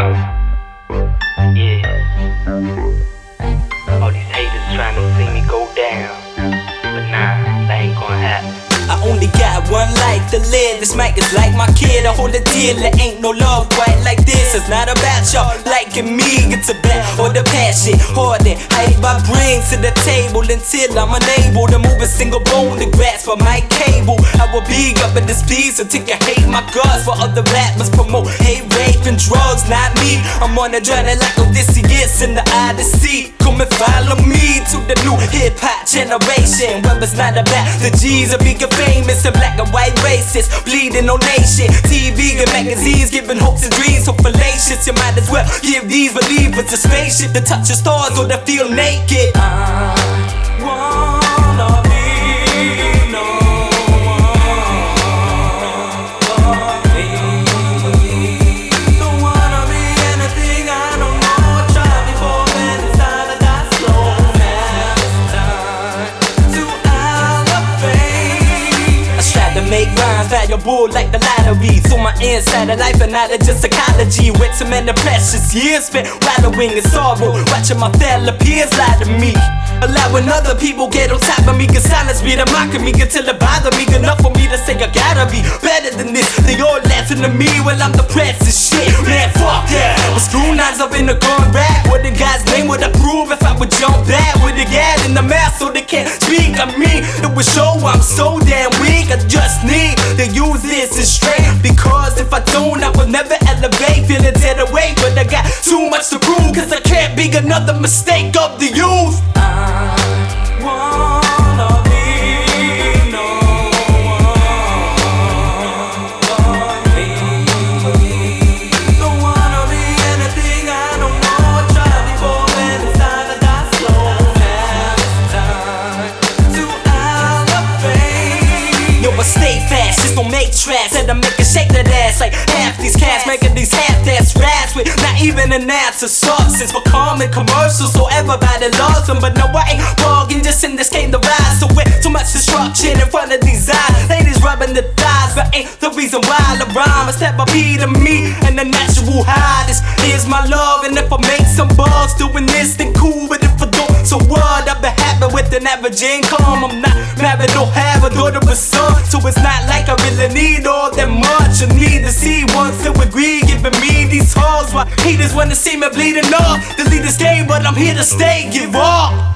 Uh, life to live. This mic is like my kid. I hold a deal. There ain't no love quite like this. It's not about y'all liking me. It's about all the passion, heart, and hype my bring to the table until I'm unable to move a single bone to grasp for my cable. I will be up in this piece until you hate my guts. For other rappers promote hate, rape, and drugs. Not me. I'm on a journey like Odysseus in the Odyssey. And follow me to the new hip hop generation. Where it's not about the G's or being famous and black and white races. Bleeding on nation. TV and magazines giving hopes and dreams so fallacious. You might as well give these believers a spaceship to touch the stars or to feel naked. I valuable like the lottery. So my inside of life and not just psychology. With so many precious years spent wallowing in sorrow, watching my fellow peers lie to me. Allowing other people get on top of me, can silence me, to mocking me until it bother me enough for me to say I gotta be better than this. They all laughing at me while I'm depressed and shit. Man, fuck that. With screw knives up in the gun rack, what the guy's name would I prove if I would jump back with the gas in the mouth so they can't speak of me? It would show I'm so damn if I don't, I will never elevate. Feeling dead away, but I got too much to prove because I can't be another mistake of the youth. I wanna be no one. Don't wanna be anything I don't know. Try before then it's time to die slow. Now it's time to elevate. Yo, but stay fast, just don't make tracks. Said I make a shake that making these with not even an ounce of substance. For common commercials, so everybody loves them. But no, I ain't bargain, just in this game to rise. So with too much destruction in front of these eyes, ladies rubbing the thighs, but ain't the reason why I rhyme. I step up to me and the natural high. This is my love, and if I make some bugs doing this, then cool. But if I don't, so what? I've been happy with an average income. Not like I really need all that much. I need to see one filled with greed, giving me these hugs. Why haters wanna see me bleeding up? Delete this game, but I'm here to stay. Give up.